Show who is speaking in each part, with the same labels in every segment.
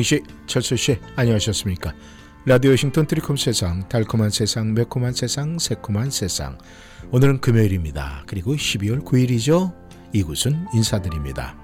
Speaker 1: 영씨, 철수 씨, 안녕하셨습니까? 라디오 싱턴 트리콤 세상, 달콤한 세상, 매콤한 세상, 새콤한 세상. 오늘은 금요일입니다. 그리고 12월 9일이죠. 이곳은 인사드립니다.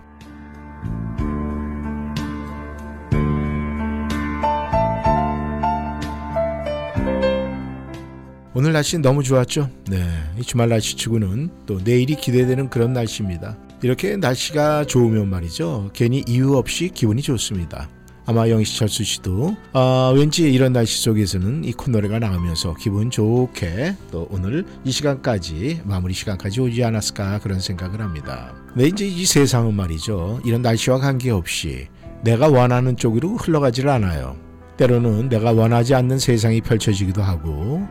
Speaker 1: 오늘 날씨 너무 좋았죠? 네. 이 주말 날씨 치고는 또 내일이 기대되는 그런 날씨입니다. 이렇게 날씨가 좋으면 말이죠. 괜히 이유 없이 기분이 좋습니다. 아마 영희 철수 씨도 어, 왠지 이런 날씨 속에서는 이 콧노래가 나오면서 기분 좋게 또 오늘 이 시간까지 마무리 시간까지 오지 않았을까 그런 생각을 합니다. 네 이제 이 세상은 말이죠. 이런 날씨와 관계없이 내가 원하는 쪽으로 흘러가지를 않아요. 때로는 내가 원하지 않는 세상이 펼쳐지기도 하고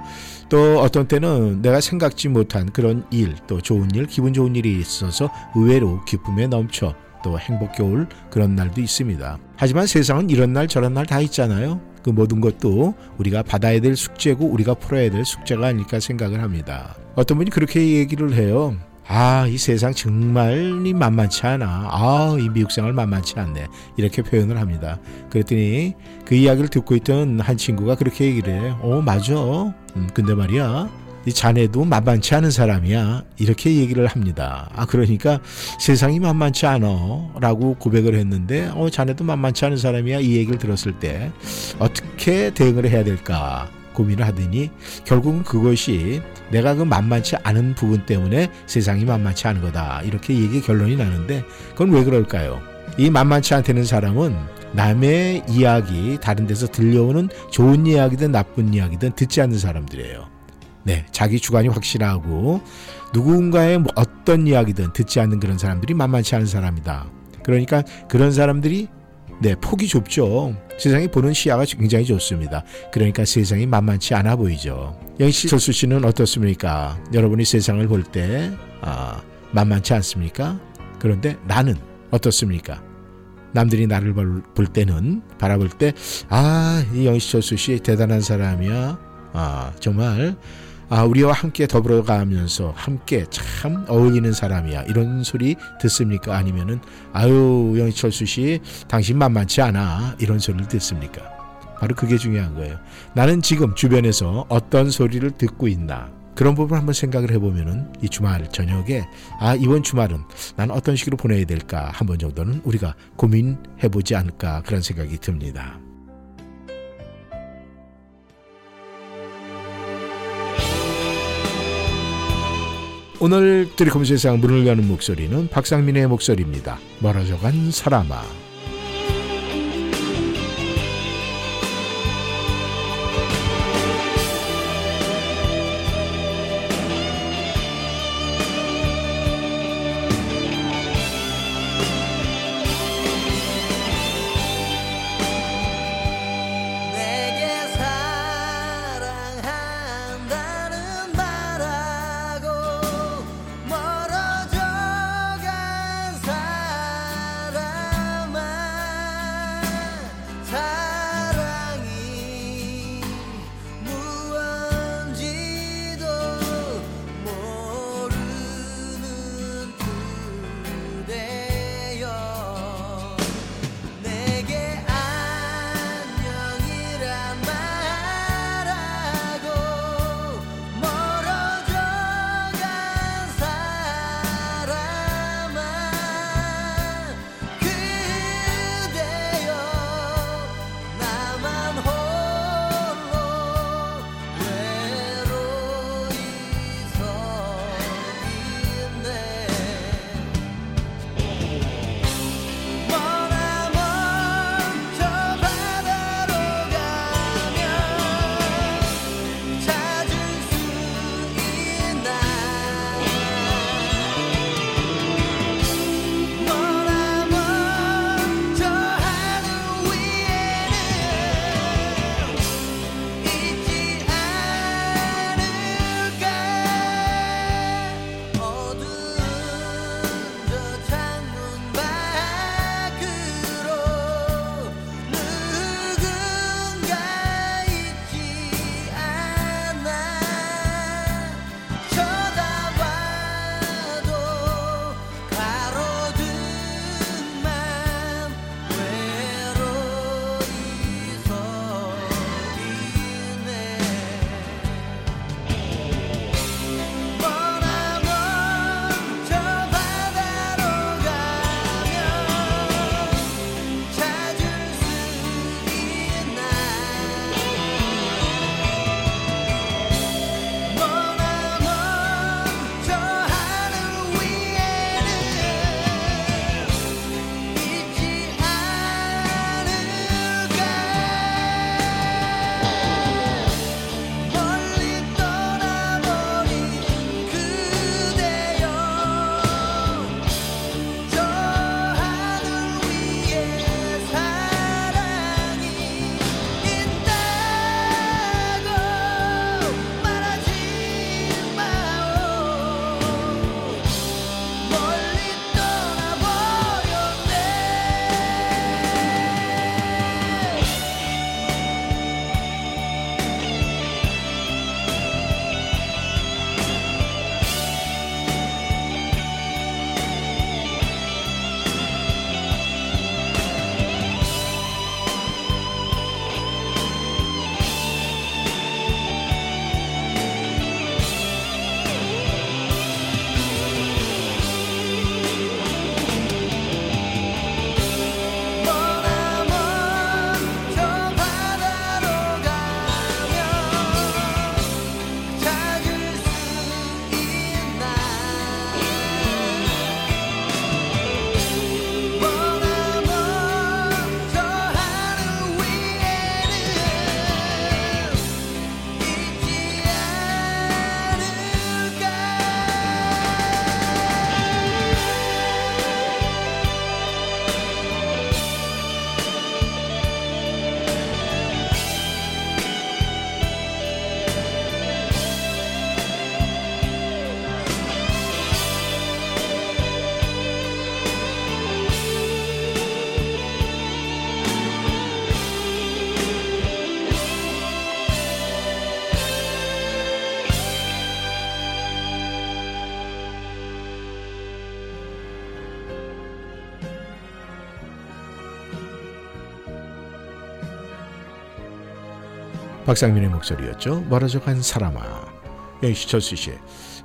Speaker 1: 또 어떤 때는 내가 생각지 못한 그런 일, 또 좋은 일, 기분 좋은 일이 있어서 의외로 기쁨에 넘쳐 또 행복해 올 그런 날도 있습니다. 하지만 세상은 이런 날 저런 날 다 있잖아요. 그 모든 것도 우리가 받아야 될 숙제고 우리가 풀어야 될 숙제가 아닐까 생각을 합니다. 어떤 분이 그렇게 얘기를 해요. 아, 이 세상 정말 만만치 않아. 아, 이 미국 생활 만만치 않네. 이렇게 표현을 합니다. 그랬더니 그 이야기를 듣고 있던 한 친구가 그렇게 얘기를 해요. 어, 맞아. 음, 근데 말이야. 이 자네도 만만치 않은 사람이야. 이렇게 얘기를 합니다. 아, 그러니까 세상이 만만치 않어. 라고 고백을 했는데, 어, 자네도 만만치 않은 사람이야. 이 얘기를 들었을 때, 어떻게 대응을 해야 될까 고민을 하더니, 결국은 그것이 내가 그 만만치 않은 부분 때문에 세상이 만만치 않은 거다. 이렇게 얘기 결론이 나는데, 그건 왜 그럴까요? 이 만만치 않다는 사람은 남의 이야기, 다른 데서 들려오는 좋은 이야기든 나쁜 이야기든 듣지 않는 사람들이에요. 네, 자기 주관이 확실하고 누군가의 뭐 어떤 이야기든 듣지 않는 그런 사람들이 만만치 않은 사람이다. 그러니까 그런 사람들이 네, 폭이 좁죠. 세상이 보는 시야가 굉장히 좋습니다. 그러니까 세상이 만만치 않아 보이죠. 영시 철수 씨는 어떻습니까? 여러분이 세상을 볼 때, 아, 만만치 않습니까? 그런데 나는 어떻습니까? 남들이 나를 볼 때는, 바라볼 때, 아, 이 영시 철수 씨 대단한 사람이야. 아, 정말 아, 우리와 함께 더불어 가면서 함께 참 어울리는 사람이야. 이런 소리 듣습니까? 아니면은 아유, 영희철수 씨 당신 만만치 않아. 이런 소리를 듣습니까? 바로 그게 중요한 거예요. 나는 지금 주변에서 어떤 소리를 듣고 있나. 그런 부분 한번 생각을 해보면은 이 주말 저녁에 아 이번 주말은 난 어떤 식으로 보내야 될까 한 번 정도는 우리가 고민해보지 않을까 그런 생각이 듭니다. 오늘 드리콤 세상 문을 여는 목소리는 박상민의 목소리입니다. 멀어져간 사람아. 박상민의 목소리였죠. 멀어져 간 사람아. 영시 철수 씨.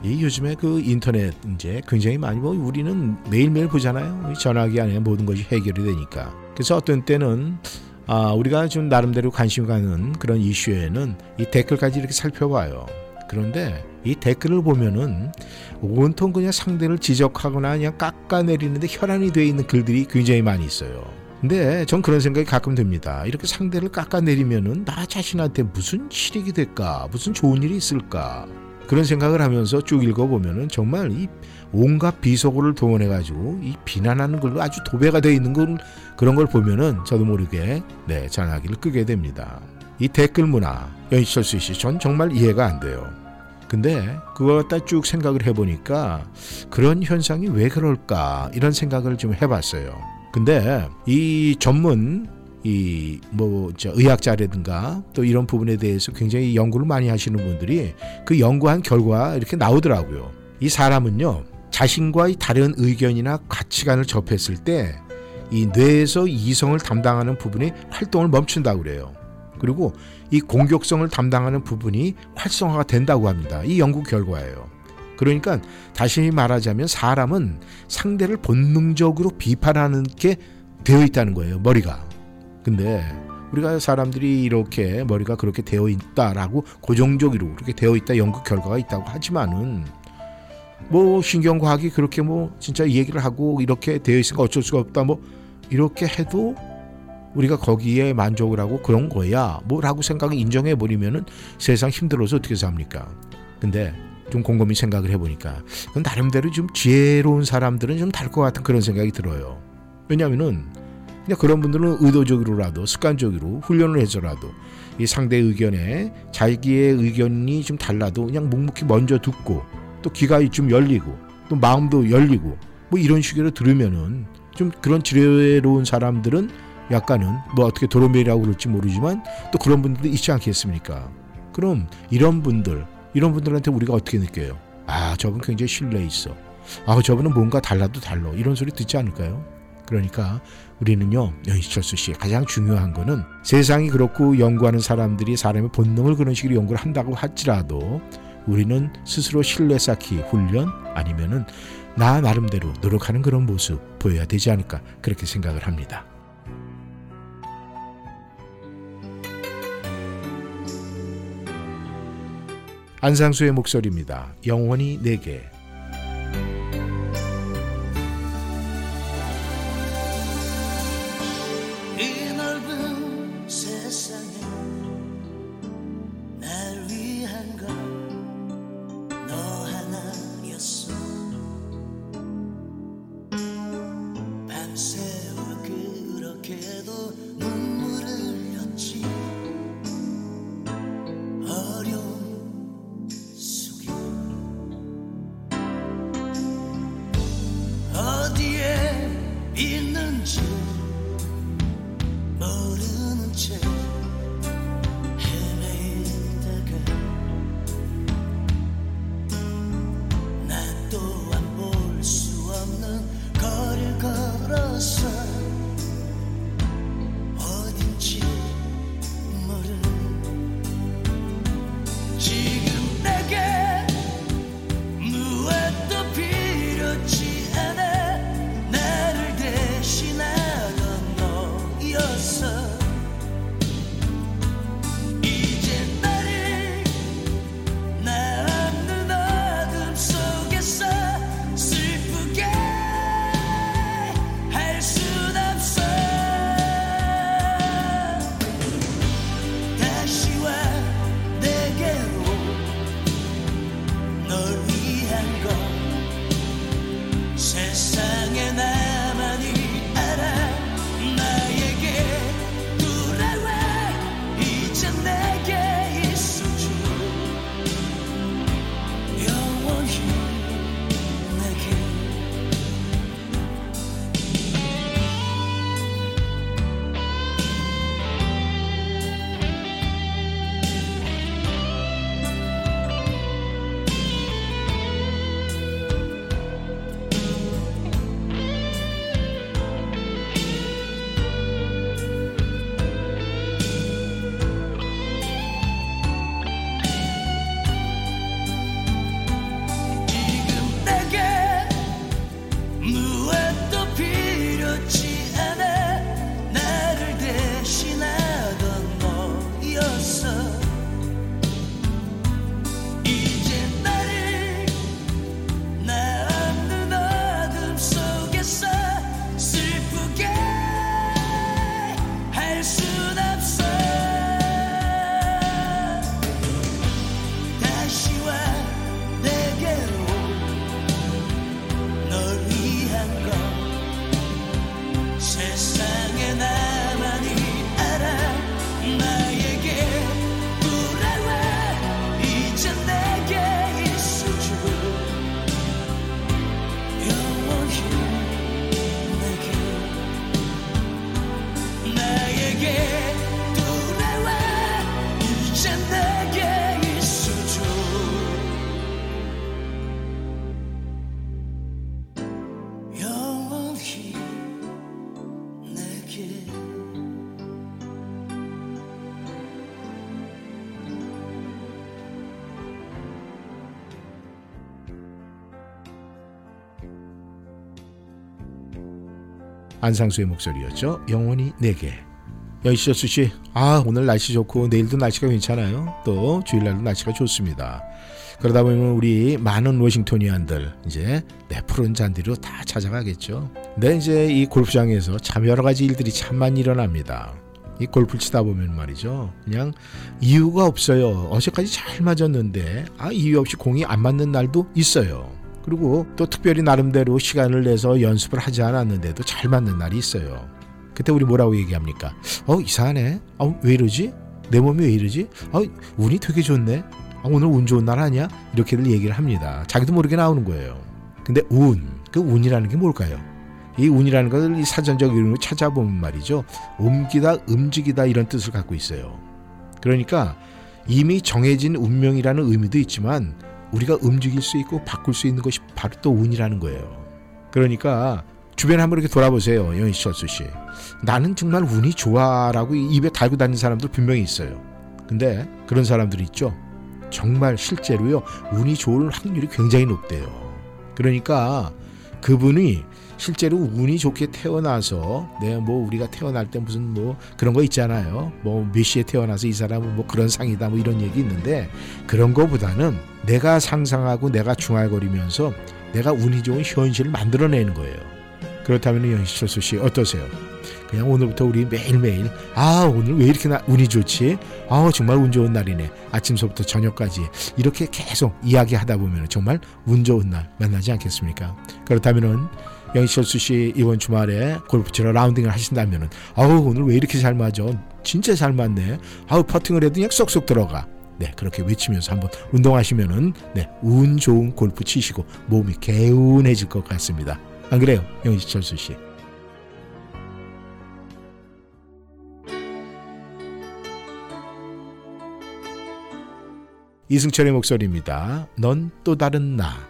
Speaker 1: 이 요즘에 그 인터넷 이제 굉장히 많이 뭐 우리는 매일매일 보잖아요. 전화기 안에 모든 것이 해결이 되니까. 그래서 어떤 때는 아, 우리가 좀 나름대로 관심 가는 그런 이슈에는 이 댓글까지 이렇게 살펴봐요. 그런데 이 댓글을 보면은 온통 그냥 상대를 지적하거나 그냥 깎아내리는데 혈안이 되어 있는 글들이 굉장히 많이 있어요. 근데 전 그런 생각이 가끔 듭니다. 이렇게 상대를 깎아내리면은 나 자신한테 무슨 실익이 될까? 무슨 좋은 일이 있을까? 그런 생각을 하면서 쭉 읽어보면은 정말 이 온갖 비속어를 동원해가지고 이 비난하는 걸로 아주 도배가 되어 있는 걸 그런 걸 보면은 저도 모르게 네 전화기를 끄게 됩니다. 이 댓글 문화 연희철수 씨, 전 정말 이해가 안 돼요. 근데 그걸 갖다 쭉 생각을 해보니까 그런 현상이 왜 그럴까 이런 생각을 좀 해봤어요. 근데 이 전문 이뭐 의학자라든가 또 이런 부분에 대해서 굉장히 연구를 많이 하시는 분들이 그 연구한 결과 이렇게 나오더라고요. 이 사람은요 자신과의 다른 의견이나 가치관을 접했을 때 이 뇌에서 이성을 담당하는 부분이 활동을 멈춘다고 그래요. 그리고 이 공격성을 담당하는 부분이 활성화가 된다고 합니다. 이 연구 결과예요. 그러니까 다시 말하자면 사람은 상대를 본능적으로 비판하는 게 되어 있다는 거예요. 머리가. 근데 우리가 사람들이 이렇게 머리가 그렇게 되어 있다라고 고정적으로 그렇게 되어 있다 연구 결과가 있다고 하지만은 뭐 신경과학이 그렇게 뭐 진짜 얘기를 하고 이렇게 되어 있으니까 어쩔 수가 없다 뭐 이렇게 해도 우리가 거기에 만족을 하고 그런 거야 뭐라고 생각을 인정해 버리면은 세상 힘들어서 어떻게 삽니까? 근데 좀 곰곰이 생각을 해보니까 그건 나름대로 좀 지혜로운 사람들은 좀 다를 것 같은 그런 생각이 들어요. 왜냐하면은 그냥 그런 분들은 의도적으로라도 습관적으로 훈련을 해서라도 이 상대 의견에 자기의 의견이 좀 달라도 그냥 묵묵히 먼저 듣고 또 귀가 좀 열리고 또 마음도 열리고 뭐 이런 식으로 들으면은 좀 그런 지혜로운 사람들은 약간은 뭐 어떻게 도로매라고 그럴지 모르지만 또 그런 분들도 있지 않겠습니까? 그럼 이런 분들 이런 분들한테 우리가 어떻게 느껴요? 아 저분 굉장히 신뢰 있어. 아 저분은 뭔가 달라도 달러 이런 소리 듣지 않을까요? 그러니까 우리는요, 연희철수 씨, 가장 중요한 거는 세상이 그렇고 연구하는 사람들이 사람의 본능을 그런 식으로 연구를 한다고 할지라도 우리는 스스로 신뢰 쌓기 훈련 아니면은 나 나름대로 노력하는 그런 모습 보여야 되지 않을까 그렇게 생각을 합니다. 안상수의 목소리입니다. 영원히 내게. 안상수의 목소리였죠. 영원히 내게. 여시저수 씨, 아 오늘 날씨 좋고 내일도 날씨가 괜찮아요. 또 주일날도 날씨가 좋습니다. 그러다 보면 우리 많은 워싱토니안들 이제 내 푸른 잔디로 다 찾아가겠죠. 근데 이제 이 골프장에서 참 여러 가지 일들이 참 많이 일어납니다. 이 골프 치다 보면 말이죠. 그냥 이유가 없어요. 어제까지 잘 맞았는데 아 이유 없이 공이 안 맞는 날도 있어요. 그리고 또 특별히 나름대로 시간을 내서 연습을 하지 않았는데도 잘 맞는 날이 있어요. 그때 우리 뭐라고 얘기합니까? 어 이상하네. 어왜 이러지? 내 몸이 왜 이러지? 어 운이 되게 좋네. 아, 오늘 운 좋은 날 아니야? 이렇게들 얘기를 합니다. 자기도 모르게 나오는 거예요. 근데 운, 그 운이라는 게 뭘까요? 이 운이라는 것을 이 사전적 이름으로 찾아보면 말이죠. 옮기다, 움직이다 이런 뜻을 갖고 있어요. 그러니까 이미 정해진 운명이라는 의미도 있지만 우리가 움직일 수 있고 바꿀 수 있는 것이 바로 또 운이라는 거예요. 그러니까 주변에 한번 이렇게 돌아보세요. 영희철수 씨. 나는 정말 운이 좋아라고 입에 달고 다니는 사람도 분명히 있어요. 근데 그런 사람들이 있죠. 정말 실제로요 운이 좋을 확률이 굉장히 높대요. 그러니까 그분이 실제로 운이 좋게 태어나서 내가 뭐 우리가 태어날 때 무슨 뭐 그런 거 있잖아요. 뭐 몇 시에 태어나서 이 사람은 뭐 그런 상이다 뭐 이런 얘기 있는데 그런 거보다는 내가 상상하고 내가 중얼거리면서 내가 운이 좋은 현실을 만들어내는 거예요. 그렇다면 영시철수 씨 어떠세요? 그냥 오늘부터 우리 매일매일 아 오늘 왜 이렇게 나, 운이 좋지? 아 정말 운 좋은 날이네. 아침서부터 저녁까지 이렇게 계속 이야기하다 보면 정말 운 좋은 날 만나지 않겠습니까? 그렇다면은 영희철수 씨 이번 주말에 골프 치러 라운딩을 하신다면은 아우 오늘 왜 이렇게 잘 맞아? 진짜 잘 맞네. 아우 퍼팅을 해도 그냥 쏙쏙 들어가. 네 그렇게 외치면서 한번 운동하시면은 네운 좋은 골프 치시고 몸이 개운해질 것 같습니다. 안 그래요, 영희철수 씨? 이승철의 목소리입니다. 넌 또 다른 나.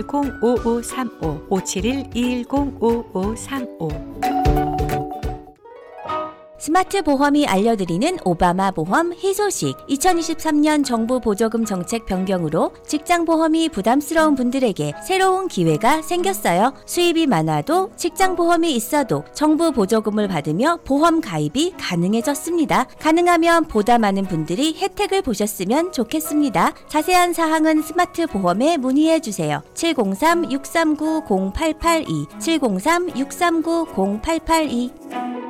Speaker 2: 571-210-5535 571-210-5535
Speaker 3: 스마트 보험이 알려드리는 오바마 보험 희소식 2023년 정부 보조금 정책 변경으로 직장 보험이 부담스러운 분들에게 새로운 기회가 생겼어요. 수입이 많아도 직장 보험이 있어도 정부 보조금을 받으며 보험 가입이 가능해졌습니다. 가능하면 보다 많은 분들이 혜택을 보셨으면 좋겠습니다. 자세한 사항은 스마트 보험에 문의해 주세요. 703-639-0882 703-639-0882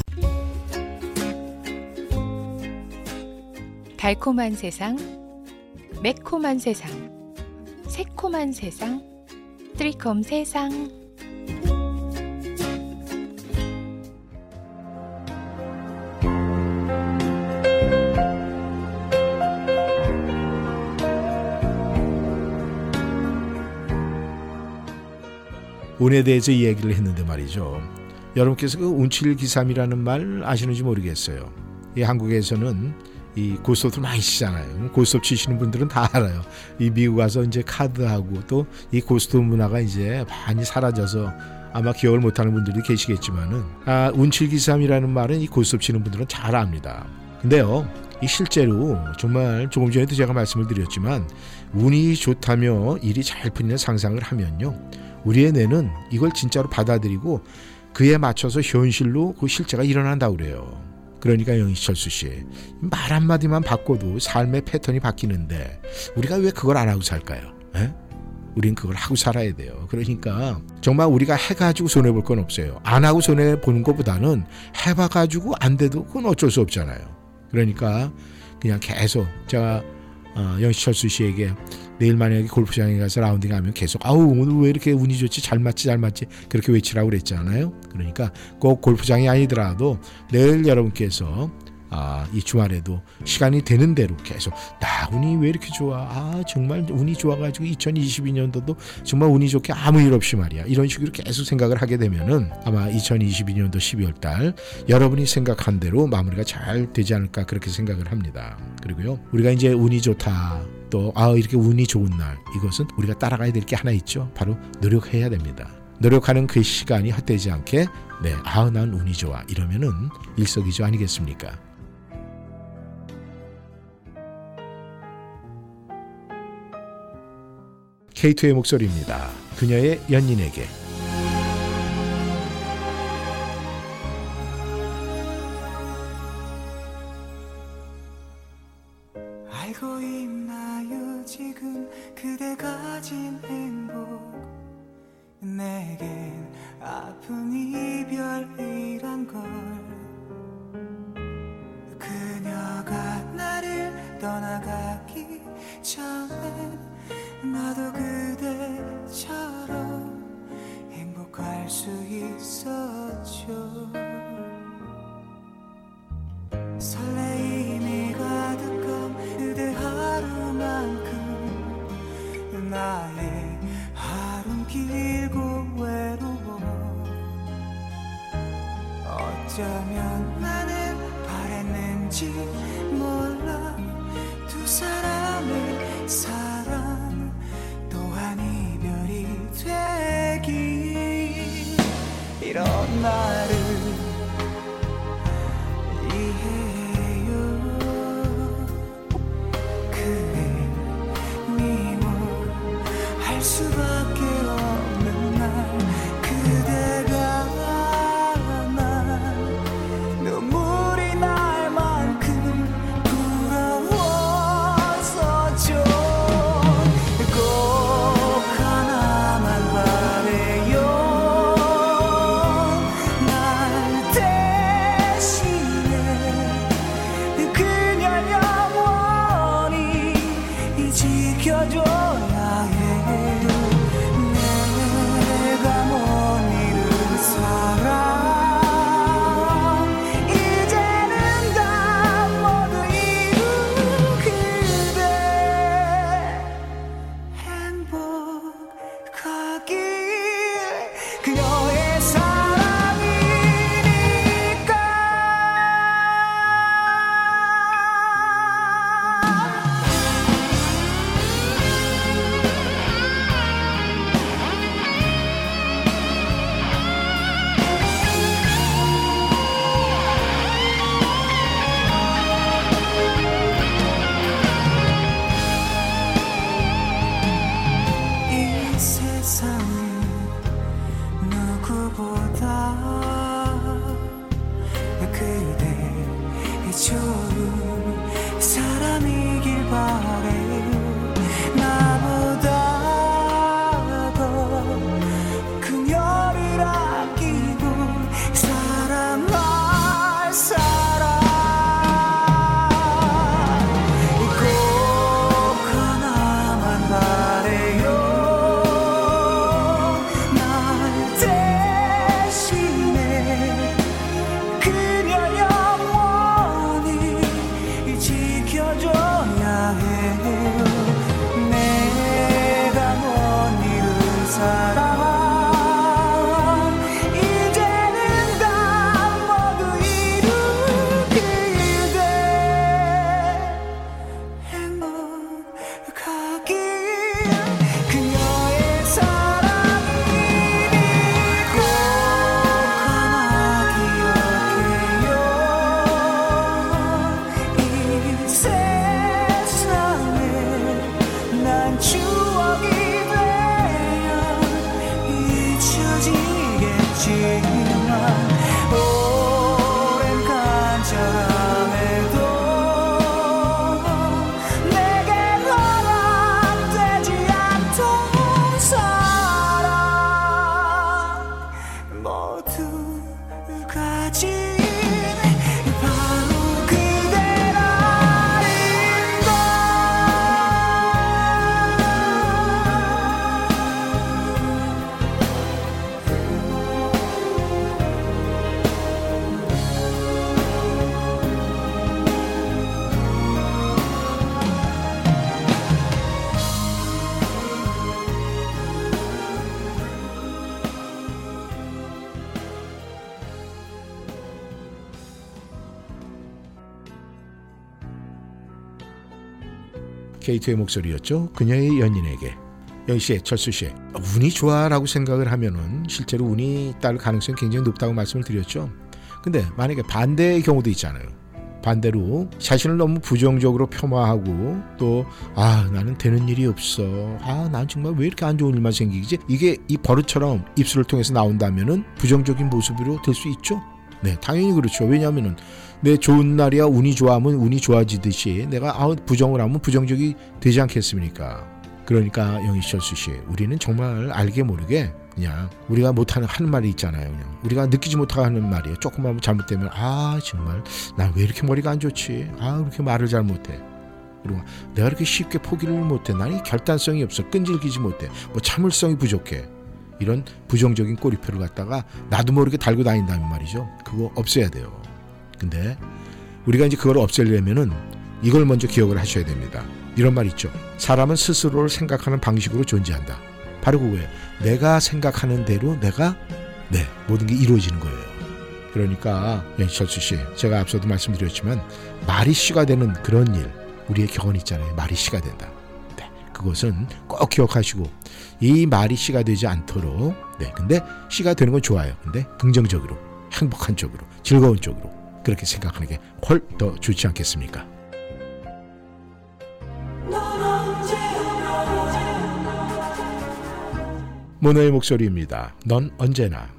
Speaker 4: 달콤한 세상, 매콤한 세상, 새콤한 세상, 트리콤 세상.
Speaker 1: 운에 대해서 이야기를 했는데 말이죠. 여러분께서 그 운칠기삼이라는 말 아시는지 모르겠어요. 이 한국에서는 이 고스톱들 많이 치잖아요. 고스톱 치시는 분들은 다 알아요. 이 미국 가서 이제 카드하고 또 이 고스톱 문화가 이제 많이 사라져서 아마 기억을 못하는 분들이 계시겠지만은 아, 운칠기삼이라는 말은 이 고스톱 치는 분들은 잘 압니다. 근데요, 이 실제로 정말 조금 전에도 제가 말씀을 드렸지만 운이 좋다며 일이 잘 풀리는 상상을 하면요, 우리의 뇌는 이걸 진짜로 받아들이고 그에 맞춰서 현실로 그 실제가 일어난다고 그래요. 그러니까 영희철수 씨, 말 한마디만 바꿔도 삶의 패턴이 바뀌는데 우리가 왜 그걸 안 하고 살까요? 에? 우린 그걸 하고 살아야 돼요. 그러니까 정말 우리가 해가지고 손해볼 건 없어요. 안 하고 손해보는 것보다는 해봐가지고 안 돼도 그건 어쩔 수 없잖아요. 그러니까 그냥 계속 제가 어, 영희철수 씨에게 내일 만약에 골프장에 가서 라운딩 하면 계속 아우 오늘 왜 이렇게 운이 좋지 잘 맞지 잘 맞지 그렇게 외치라고 그랬잖아요. 그러니까 꼭 골프장이 아니더라도 내일 여러분께서 아, 이 주말에도 시간이 되는 대로 계속 나 운이 왜 이렇게 좋아? 아, 정말 운이 좋아가지고 2022년도도 정말 운이 좋게 아무 일 없이 말이야. 이런 식으로 계속 생각을 하게 되면은 아마 2022년도 12월 달 여러분이 생각한 대로 마무리가 잘 되지 않을까 그렇게 생각을 합니다. 그리고요, 우리가 이제 운이 좋다. 또, 아, 이렇게 운이 좋은 날. 이것은 우리가 따라가야 될 게 하나 있죠. 바로 노력해야 됩니다. 노력하는 그 시간이 헛되지 않게 네, 아, 난 운이 좋아. 이러면은 일석이조 아니겠습니까? 케이트의 목소리입니다. 그녀의 연인에게 케이트의 목소리였죠. 그녀의 연인에게. 영희 씨, 철수 씨, 운이 좋아라고 생각을 하면은 실제로 운이 딸 가능성이 굉장히 높다고 말씀을 드렸죠. 근데 만약에 반대의 경우도 있잖아요. 반대로 자신을 너무 부정적으로 폄하하고 또 아 나는 되는 일이 없어 아 난 정말 왜 이렇게 안 좋은 일만 생기지 이게 이 버릇처럼 입술을 통해서 나온다면은 부정적인 모습으로 될 수 있죠 네 당연히 그렇죠 왜냐하면은 내 좋은 날이야 운이 좋아하면 운이 좋아지듯이 내가 아 부정을 하면 부정적이 되지 않겠습니까 그러니까 영희 철수 씨 우리는 정말 알게 모르게 그냥 우리가 못하는 하는 말이 있잖아요. 그냥 우리가 느끼지 못하고 하는 말이에요. 조금만 잘못되면 아 정말 난왜 이렇게 머리가 안 좋지? 아왜 이렇게 말을 잘 못해? 그리고 내가 이렇게 쉽게 포기를 못해. 나는 이 결단성이 없어. 끈질기지 못해. 뭐 참을성이 부족해. 이런 부정적인 꼬리표를 갖다가 나도 모르게 달고 다닌다는 말이죠. 그거 없애야 돼요. 근데 우리가 이제 그걸 없애려면은 이걸 먼저 기억을 하셔야 됩니다. 이런 말 있죠. 사람은 스스로를 생각하는 방식으로 존재한다. 바로 그거예요. 내가 생각하는 대로 내가 네 모든 게 이루어지는 거예요. 그러니까 연철수 씨, 제가 앞서도 말씀드렸지만 말이 씨가 되는 그런 일 우리의 경험 있잖아요. 말이 씨가 된다. 네, 그것은 꼭 기억하시고 이 말이 씨가 되지 않도록 네, 근데 씨가 되는 건 좋아요. 근데 긍정적으로, 행복한 쪽으로, 즐거운 쪽으로 그렇게 생각하는 게 훨 더 좋지 않겠습니까? 모노의 목소리입니다. 넌 언제나.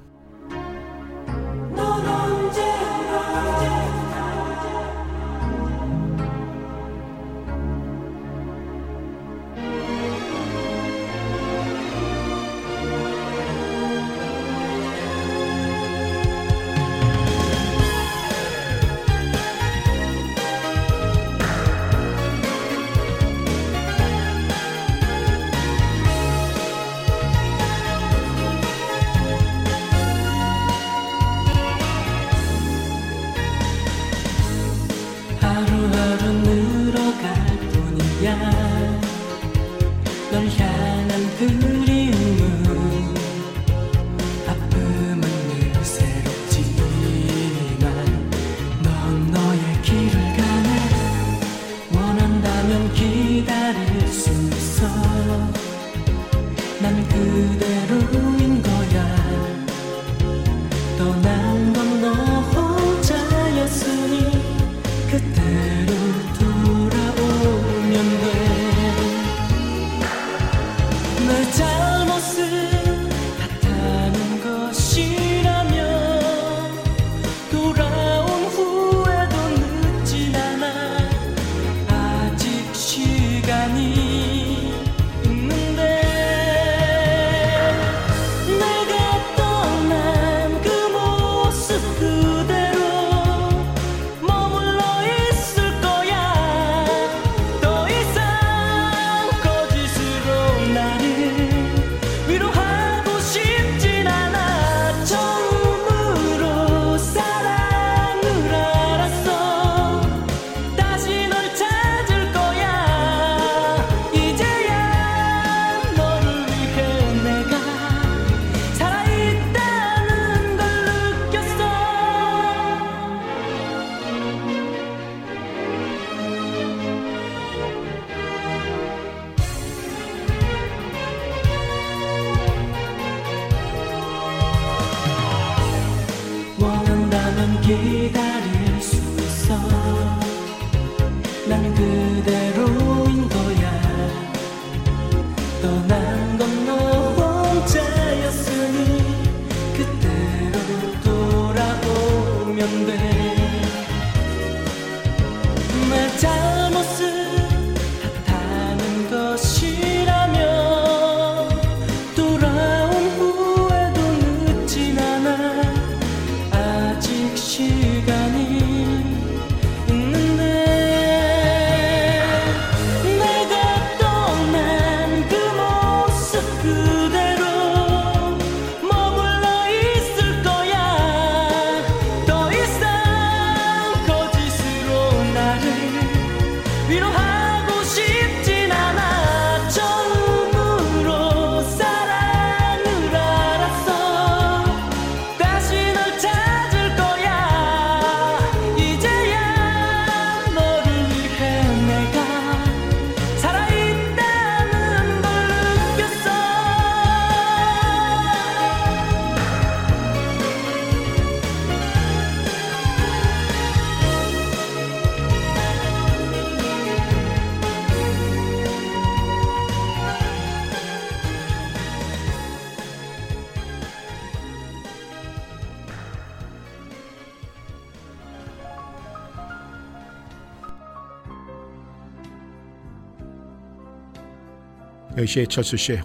Speaker 1: 역시 철수 씨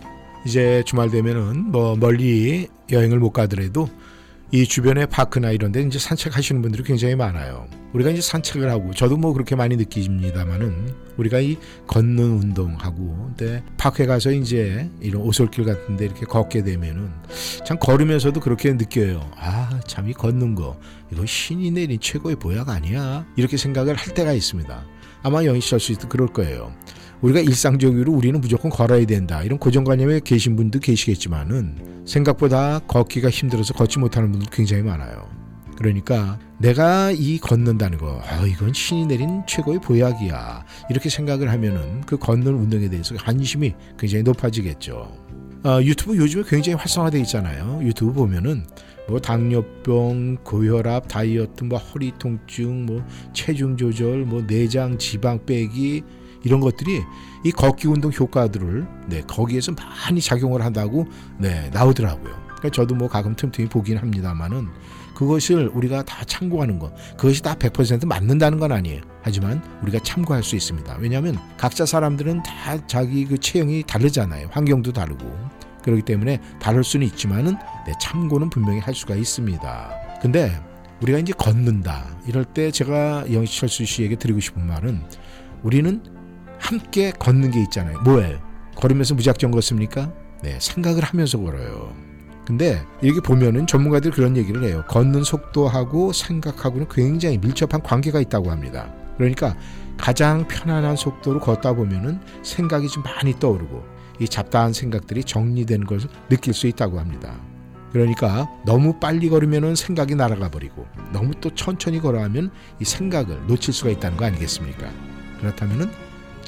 Speaker 1: 이제 주말 되면은 뭐 멀리 여행을 못 가더라도 이 주변의 파크나 이런 데 이제 산책하시는 분들이 굉장히 많아요. 우리가 이제 산책을 하고 저도 뭐 그렇게 많이 느끼십니다만은 우리가 이 걷는 운동하고 근데 파크에 가서 이제 이런 오솔길 같은 데 이렇게 걷게 되면은 참 걸으면서도 그렇게 느껴요. 아, 참 이 걷는 거 이거 신이 내린 최고의 보약 아니야? 이렇게 생각을 할 때가 있습니다. 아마 영희철 씨도 그럴 거예요. 우리가 일상적으로 우리는 무조건 걸어야 된다 이런 고정관념에 계신 분도 계시겠지만은 생각보다 걷기가 힘들어서 걷지 못하는 분들 굉장히 많아요. 그러니까 내가 이 걷는다는 거, 아, 이건 신이 내린 최고의 보약이야. 이렇게 생각을 하면은 그 걷는 운동에 대해서 관심이 굉장히 높아지겠죠. 아, 유튜브 요즘에 굉장히 활성화되어 있잖아요. 유튜브 보면은 뭐 당뇨병, 고혈압, 다이어트, 뭐 허리 통증, 뭐 체중 조절, 뭐 내장 지방 빼기 이런 것들이 이 걷기 운동 효과들을 네, 거기에서 많이 작용을 한다고 네, 나오더라고요. 그러니까 저도 뭐 가끔 틈틈이 보긴 합니다만은 그것을 우리가 다 참고하는 것 그것이 다 100% 맞는다는 건 아니에요. 하지만 우리가 참고할 수 있습니다. 왜냐하면 각자 사람들은 다 자기 그 체형이 다르잖아요. 환경도 다르고 그렇기 때문에 다를 수는 있지만은 네, 참고는 분명히 할 수가 있습니다. 근데 우리가 이제 걷는다 이럴 때 제가 영희철수 씨에게 드리고 싶은 말은 우리는 함께 걷는 게 있잖아요. 뭐예요? 걸으면서 무작정 걷습니까? 네, 생각을 하면서 걸어요. 근데 여기 보면은 전문가들이 그런 얘기를 해요. 걷는 속도하고 생각하고는 굉장히 밀접한 관계가 있다고 합니다. 그러니까 가장 편안한 속도로 걷다 보면은 생각이 좀 많이 떠오르고 이 잡다한 생각들이 정리되는 것을 느낄 수 있다고 합니다. 그러니까 너무 빨리 걸으면은 생각이 날아가 버리고 너무 또 천천히 걸어가면 이 생각을 놓칠 수가 있다는 거 아니겠습니까? 그렇다면은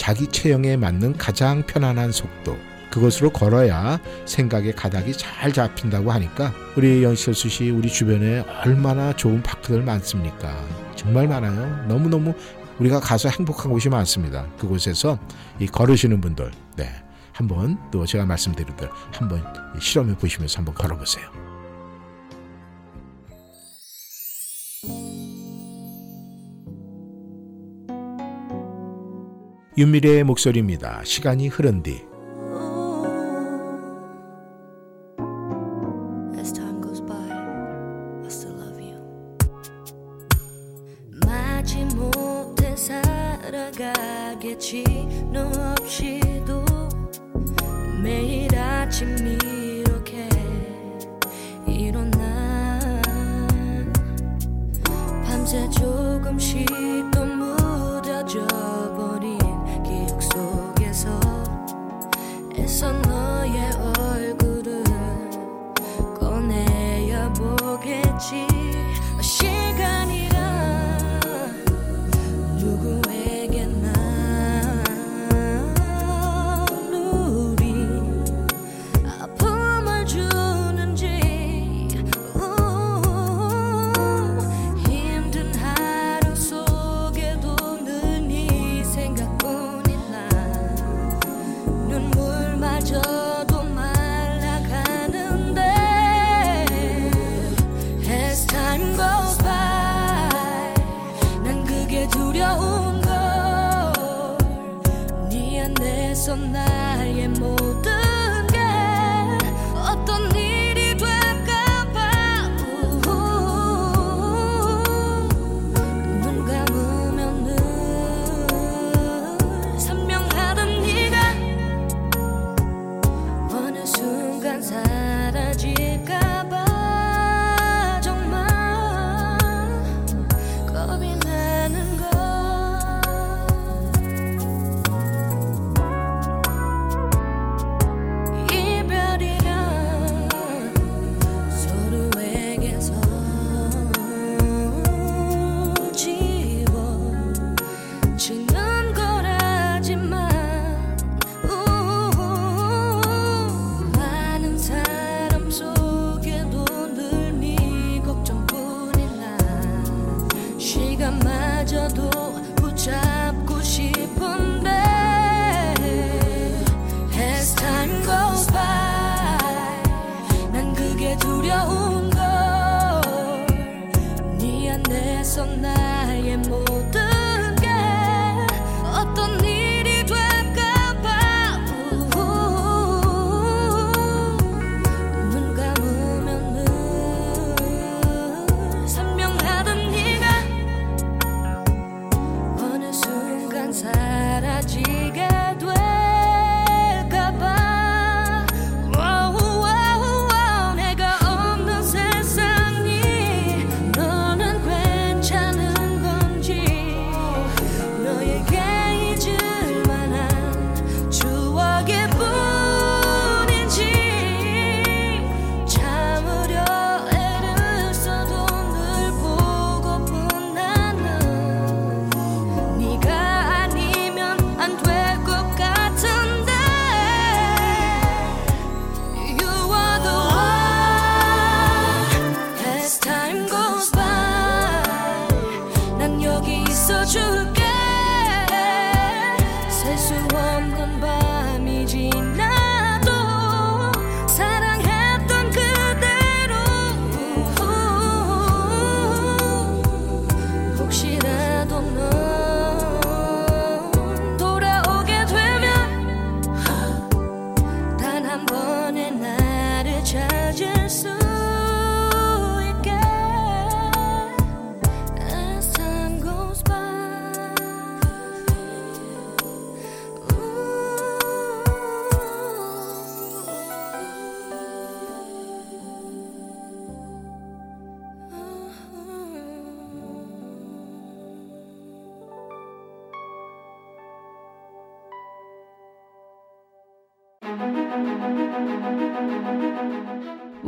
Speaker 1: 자기 체형에 맞는 가장 편안한 속도 그것으로 걸어야 생각의 가닥이 잘 잡힌다고 하니까 우리 영철수 씨 우리 주변에 얼마나 좋은 파크들 많습니까? 정말 많아요. 너무너무 우리가 가서 행복한 곳이 많습니다. 그곳에서 이 걸으시는 분들 네. 한번 또 제가 말씀드린 대로 한번 실험해 보시면서 한번 걸어보세요. 윤미래의 목소리입니다. 시간이 흐른 뒤.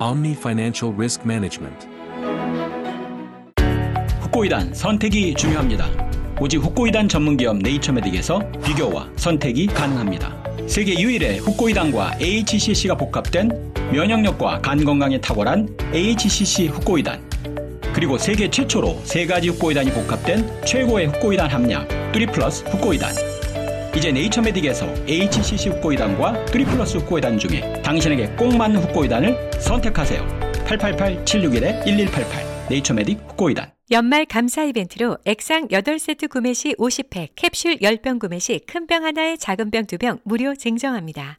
Speaker 5: Omni Financial Risk Management.
Speaker 6: 후코이단 선택이 중요합니다. 오직 후코이단 전문기업 네이처메딕에서 비교와 선택이 가능합니다. 세계 유일의 후코이단과 AHCC가 복합된 면역력과 간 건강에 탁월한 AHCC 후코이단 그리고 세계 최초로 세 가지 후코이단이 복합된 최고의 후코이단 함량 3 플러스 후코이단 이제 네이처메딕에서 HCC 후코이단과 3 플러스 후코이단 중에 당신에게 꼭 맞는 후코이단을 선택하세요. 888-761-1188 네이처메딕 후코이단
Speaker 2: 연말 감사 이벤트로 액상 8세트 구매 시 50팩, 캡슐 10병 구매 시 큰 병 하나에 작은 병 2병 무료 증정합니다.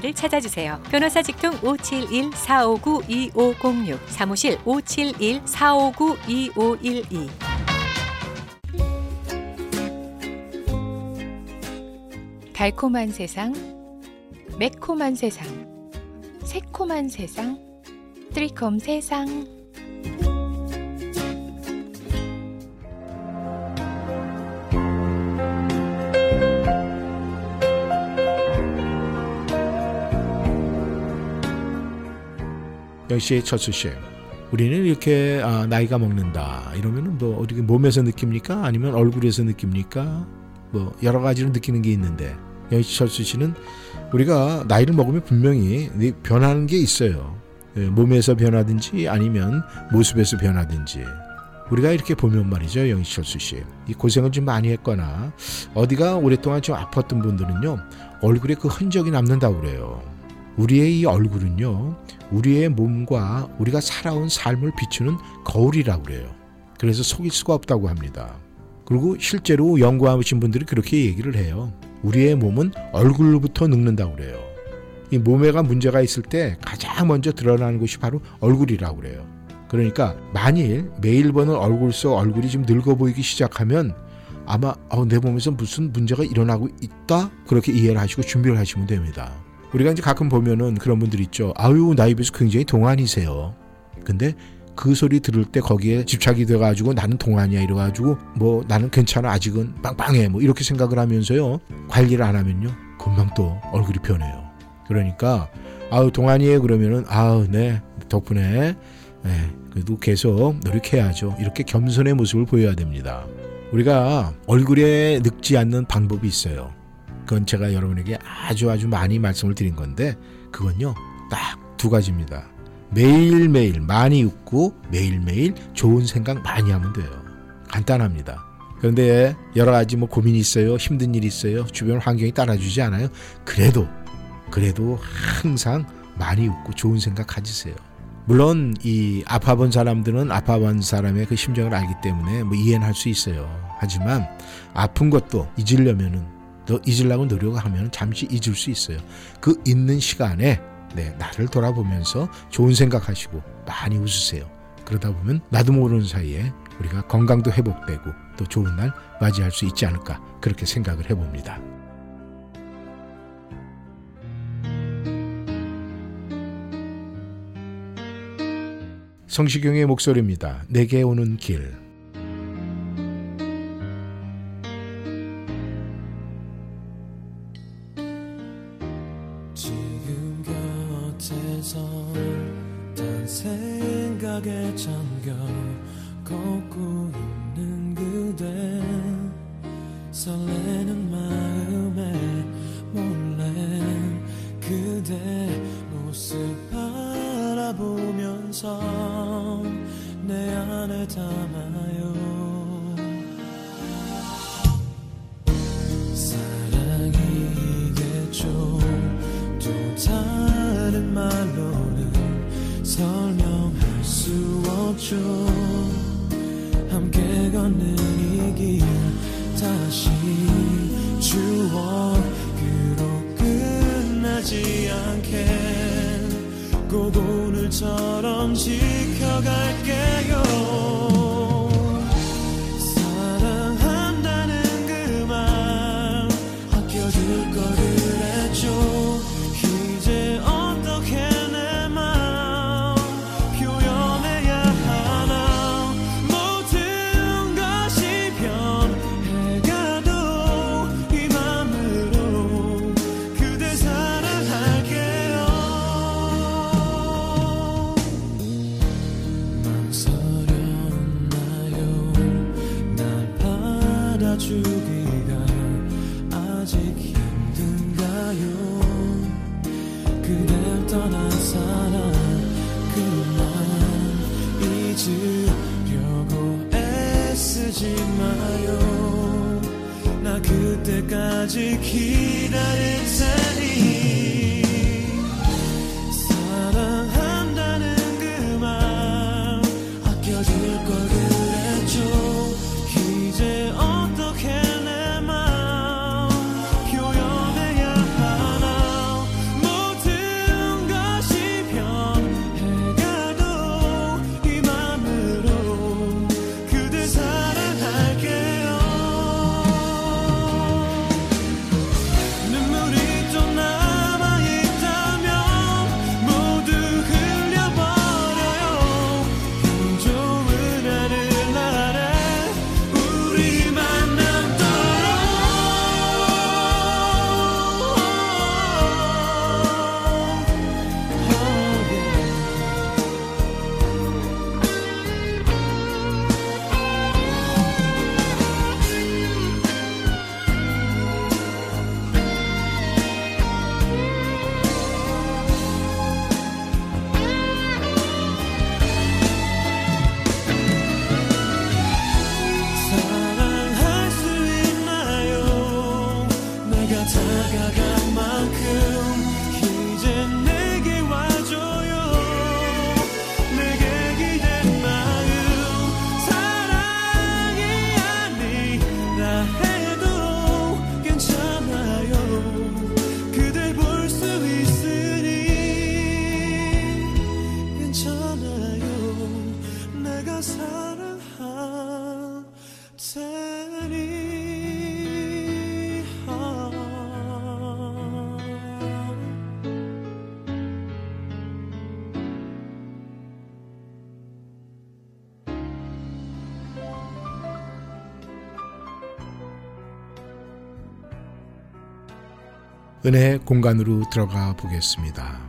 Speaker 2: 를 찾아주세요. 변호사 직통 571-459-2506 사무실 571-459-2512
Speaker 1: 네,
Speaker 2: 달콤한 세상, 매콤한 세상, 새콤한 세상, 트리콤 세상.
Speaker 1: 역시 철수 씨. 우리는 이렇게 아, 나이가 먹는다 이러면은 뭐 어디 몸에서 느낍니까? 아니면 얼굴에서 느낍니까? 뭐 여러 가지로 느끼는 게 있는데 역시 철수 씨는 우리가 나이를 먹으면 분명히 변하는 게 있어요. 예, 몸에서 변하든지 아니면 모습에서 변하든지 우리가 이렇게 보면 말이죠 영희철수 씨. 이 고생을 좀 많이 했거나 어디가 오랫동안 좀 아팠던 분들은요 얼굴에 그 흔적이 남는다고 그래요. 우리의 이 얼굴은요 우리의 몸과 우리가 살아온 삶을 비추는 거울이라고 그래요. 그래서 속일 수가 없다고 합니다. 그리고 실제로 연구하신 분들이 그렇게 얘기를 해요. 우리의 몸은 얼굴로부터 늙는다고 그래요. 이 몸에가 문제가 있을 때 가장 먼저 드러나는 것이 바로 얼굴이라고 그래요. 그러니까 만일 매일 보는 얼굴 속 얼굴이 좀 늙어 보이기 시작하면 아마 어, 내 몸에서 무슨 문제가 일어나고 있다 그렇게 이해를 하시고 준비를 하시면 됩니다. 우리가 이제 가끔 보면은 그런 분들 있죠. 아유 나이 비해서 굉장히 동안이세요. 근데 그 소리 들을 때 거기에 집착이 돼가지고 나는 동안이야 이래가지고 뭐 나는 괜찮아 아직은 빵빵해 뭐 이렇게 생각을 하면서요 관리를 안 하면요 금방 또 얼굴이 변해요. 그러니까 아우 동안이에요 그러면은 아우 네 덕분에 네, 그래도 계속 노력해야죠. 이렇게 겸손의 모습을 보여야 됩니다. 우리가 얼굴에 늙지 않는 방법이 있어요. 그건 제가 여러분에게 아주 아주 많이 말씀을 드린 건데 그건요 딱 두 가지입니다. 매일매일 많이 웃고 매일매일 좋은 생각 많이 하면 돼요. 간단합니다. 그런데 여러 가지 뭐 고민이 있어요. 힘든 일이 있어요. 주변 환경이 따라주지 않아요. 그래도 그래도 항상 많이 웃고 좋은 생각 가지세요. 물론 이 아파본 사람들은 아파본 사람의 그 심정을 알기 때문에 뭐 이해는 할 수 있어요. 하지만 아픈 것도 잊으려면은 더 잊으려고 노력하면 잠시 잊을 수 있어요. 그 있는 시간에 네, 나를 돌아보면서 좋은 생각하시고 많이 웃으세요. 그러다 보면 나도 모르는 사이에 우리가 건강도 회복되고 또 좋은 날 맞이할 수 있지 않을까 그렇게 생각을 해봅니다. 성시경의 목소리입니다. 내게 오는 길.
Speaker 7: 바라보면서 내 안에 담아요. 사랑이겠죠 또 다른 말로는 설명할 수 없죠. 함께 걷는 이 길 다시 추억으로 끝나지 오늘처럼 지켜갈게요 그때
Speaker 1: 은혜의 공간으로 들어가 보겠습니다.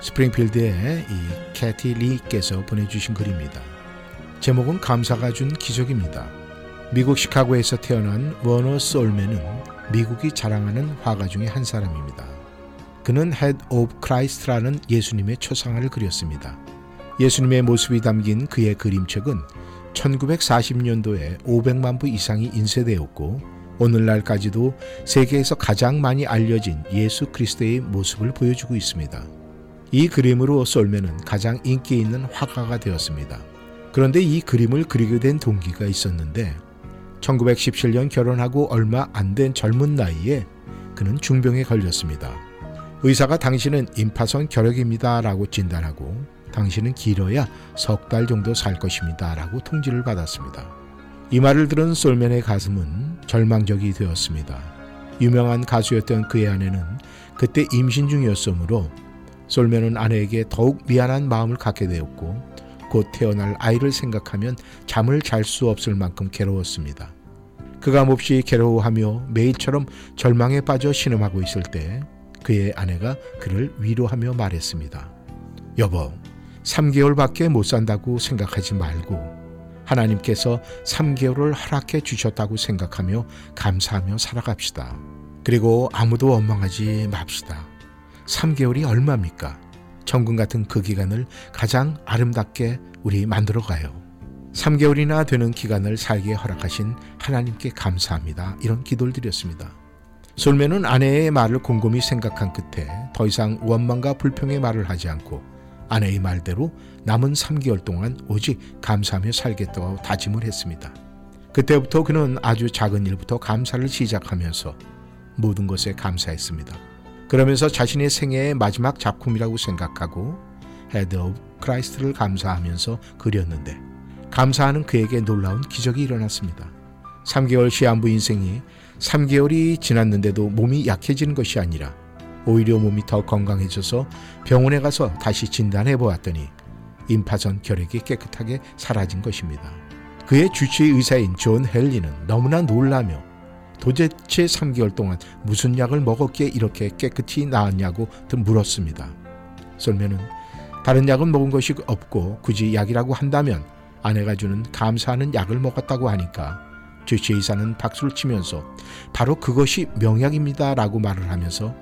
Speaker 1: 스프링필드의 이 캐티 리께서 보내주신 글입니다. 제목은 감사가 준 기적입니다. 미국 시카고에서 태어난 워너 솔맨은 미국이 자랑하는 화가 중의 한 사람입니다. 그는 Head of Christ라는 예수님의 초상화를 그렸습니다. 예수님의 모습이 담긴 그의 그림책은 1940년도에 500만 부 이상이 인쇄되었고 오늘날까지도 세계에서 가장 많이 알려진 예수 그리스도의 모습을 보여주고 있습니다. 이 그림으로 솔맨은 가장 인기 있는 화가가 되었습니다. 그런데 이 그림을 그리게 된 동기가 있었는데 1917년 결혼하고 얼마 안 된 젊은 나이에 그는 중병에 걸렸습니다. 의사가 당신은 임파선 결핵입니다 라고 진단하고 당신은 길어야 석 달 정도 살 것입니다 라고 통지를 받았습니다. 이 말을 들은 솔맨의 가슴은 절망적이 되었습니다. 유명한 가수였던 그의 아내는 그때 임신 중이었으므로 솔맨은 아내에게 더욱 미안한 마음을 갖게 되었고 곧 태어날 아이를 생각하면 잠을 잘 수 없을 만큼 괴로웠습니다. 그가 몹시 괴로워하며 매일처럼 절망에 빠져 신음하고 있을 때 그의 아내가 그를 위로하며 말했습니다. 여보, 3개월밖에 못 산다고 생각하지 말고 하나님께서 3개월을 허락해 주셨다고 생각하며 감사하며 살아갑시다. 그리고 아무도 원망하지 맙시다. 3개월이 얼마입니까? 정금 같은 그 기간을 가장 아름답게 우리 만들어 가요. 3개월이나 되는 기간을 살게 허락하신 하나님께 감사합니다. 이런 기도를 드렸습니다. 솔먼은 아내의 말을 곰곰이 생각한 끝에 더 이상 원망과 불평의 말을 하지 않고 아내의 말대로 남은 3개월 동안 오직 감사하며 살겠다고 다짐을 했습니다. 그때부터 그는 아주 작은 일부터 감사를 시작하면서 모든 것에 감사했습니다. 그러면서 자신의 생애의 마지막 작품이라고 생각하고 Head of Christ를 감사하면서 그렸는데 감사하는 그에게 놀라운 기적이 일어났습니다. 3개월 시한부 인생이 3개월이 지났는데도 몸이 약해지는 것이 아니라 오히려 몸이 더 건강해져서 병원에 가서 다시 진단해 보았더니 임파선 결핵이 깨끗하게 사라진 것입니다. 그의 주치의 의사인 존 헬리는 너무나 놀라며 도대체 3개월 동안 무슨 약을 먹었기에 이렇게 깨끗이 나았냐고 물었습니다. 솔먼은 다른 약은 먹은 것이 없고 굳이 약이라고 한다면 아내가 주는 감사하는 약을 먹었다고 하니까 주치의사는 박수를 치면서 바로 그것이 명약입니다 라고 말을 하면서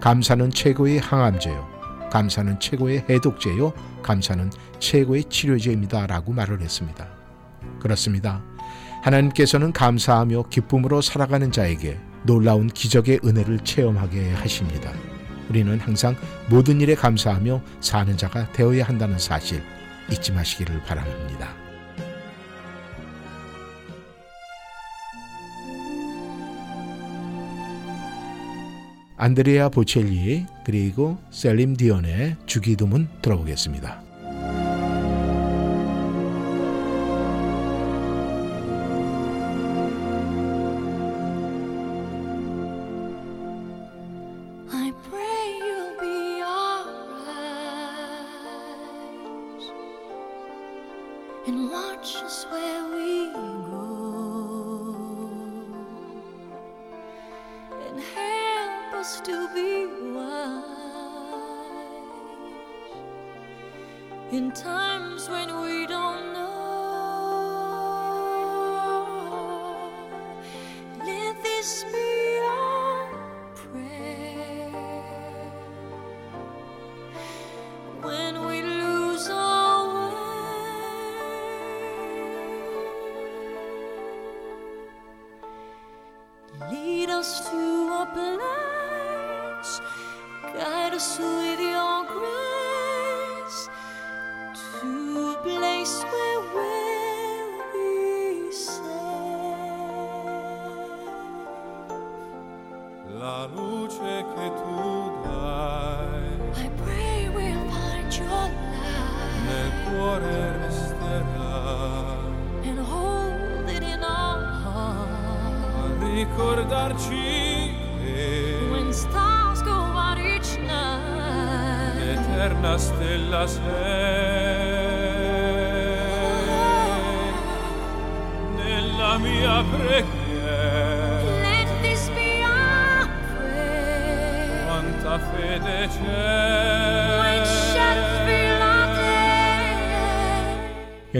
Speaker 1: 감사는 최고의 항암제요. 감사는 최고의 해독제요. 감사는 최고의 치료제입니다 라고 말을 했습니다. 그렇습니다. 하나님께서는 감사하며 기쁨으로 살아가는 자에게 놀라운 기적의 은혜를 체험하게 하십니다. 우리는 항상 모든 일에 감사하며 사는 자가 되어야 한다는 사실 잊지 마시기를 바랍니다. 안드레아 보첼리 그리고 셀림 디온의 주기도문 들어보겠습니다.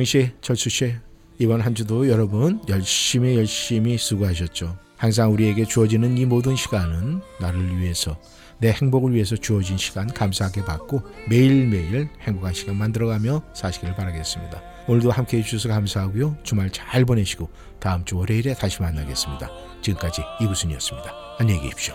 Speaker 8: 영씨, 철수씨, 이번 한 주도 여러분 열심히 열심히 수고하셨죠. 항상 우리에게 주어지는 이 모든 시간은 나를 위해서 내 행복을 위해서 주어진 시간 감사하게 받고 매일매일 행복한 시간 만들어가며 사시길 바라겠습니다. 오늘도 함께 해주셔서 감사하고요. 주말 잘 보내시고 다음 주 월요일에 다시 만나겠습니다. 지금까지 이구순이었습니다. 안녕히 계십시오.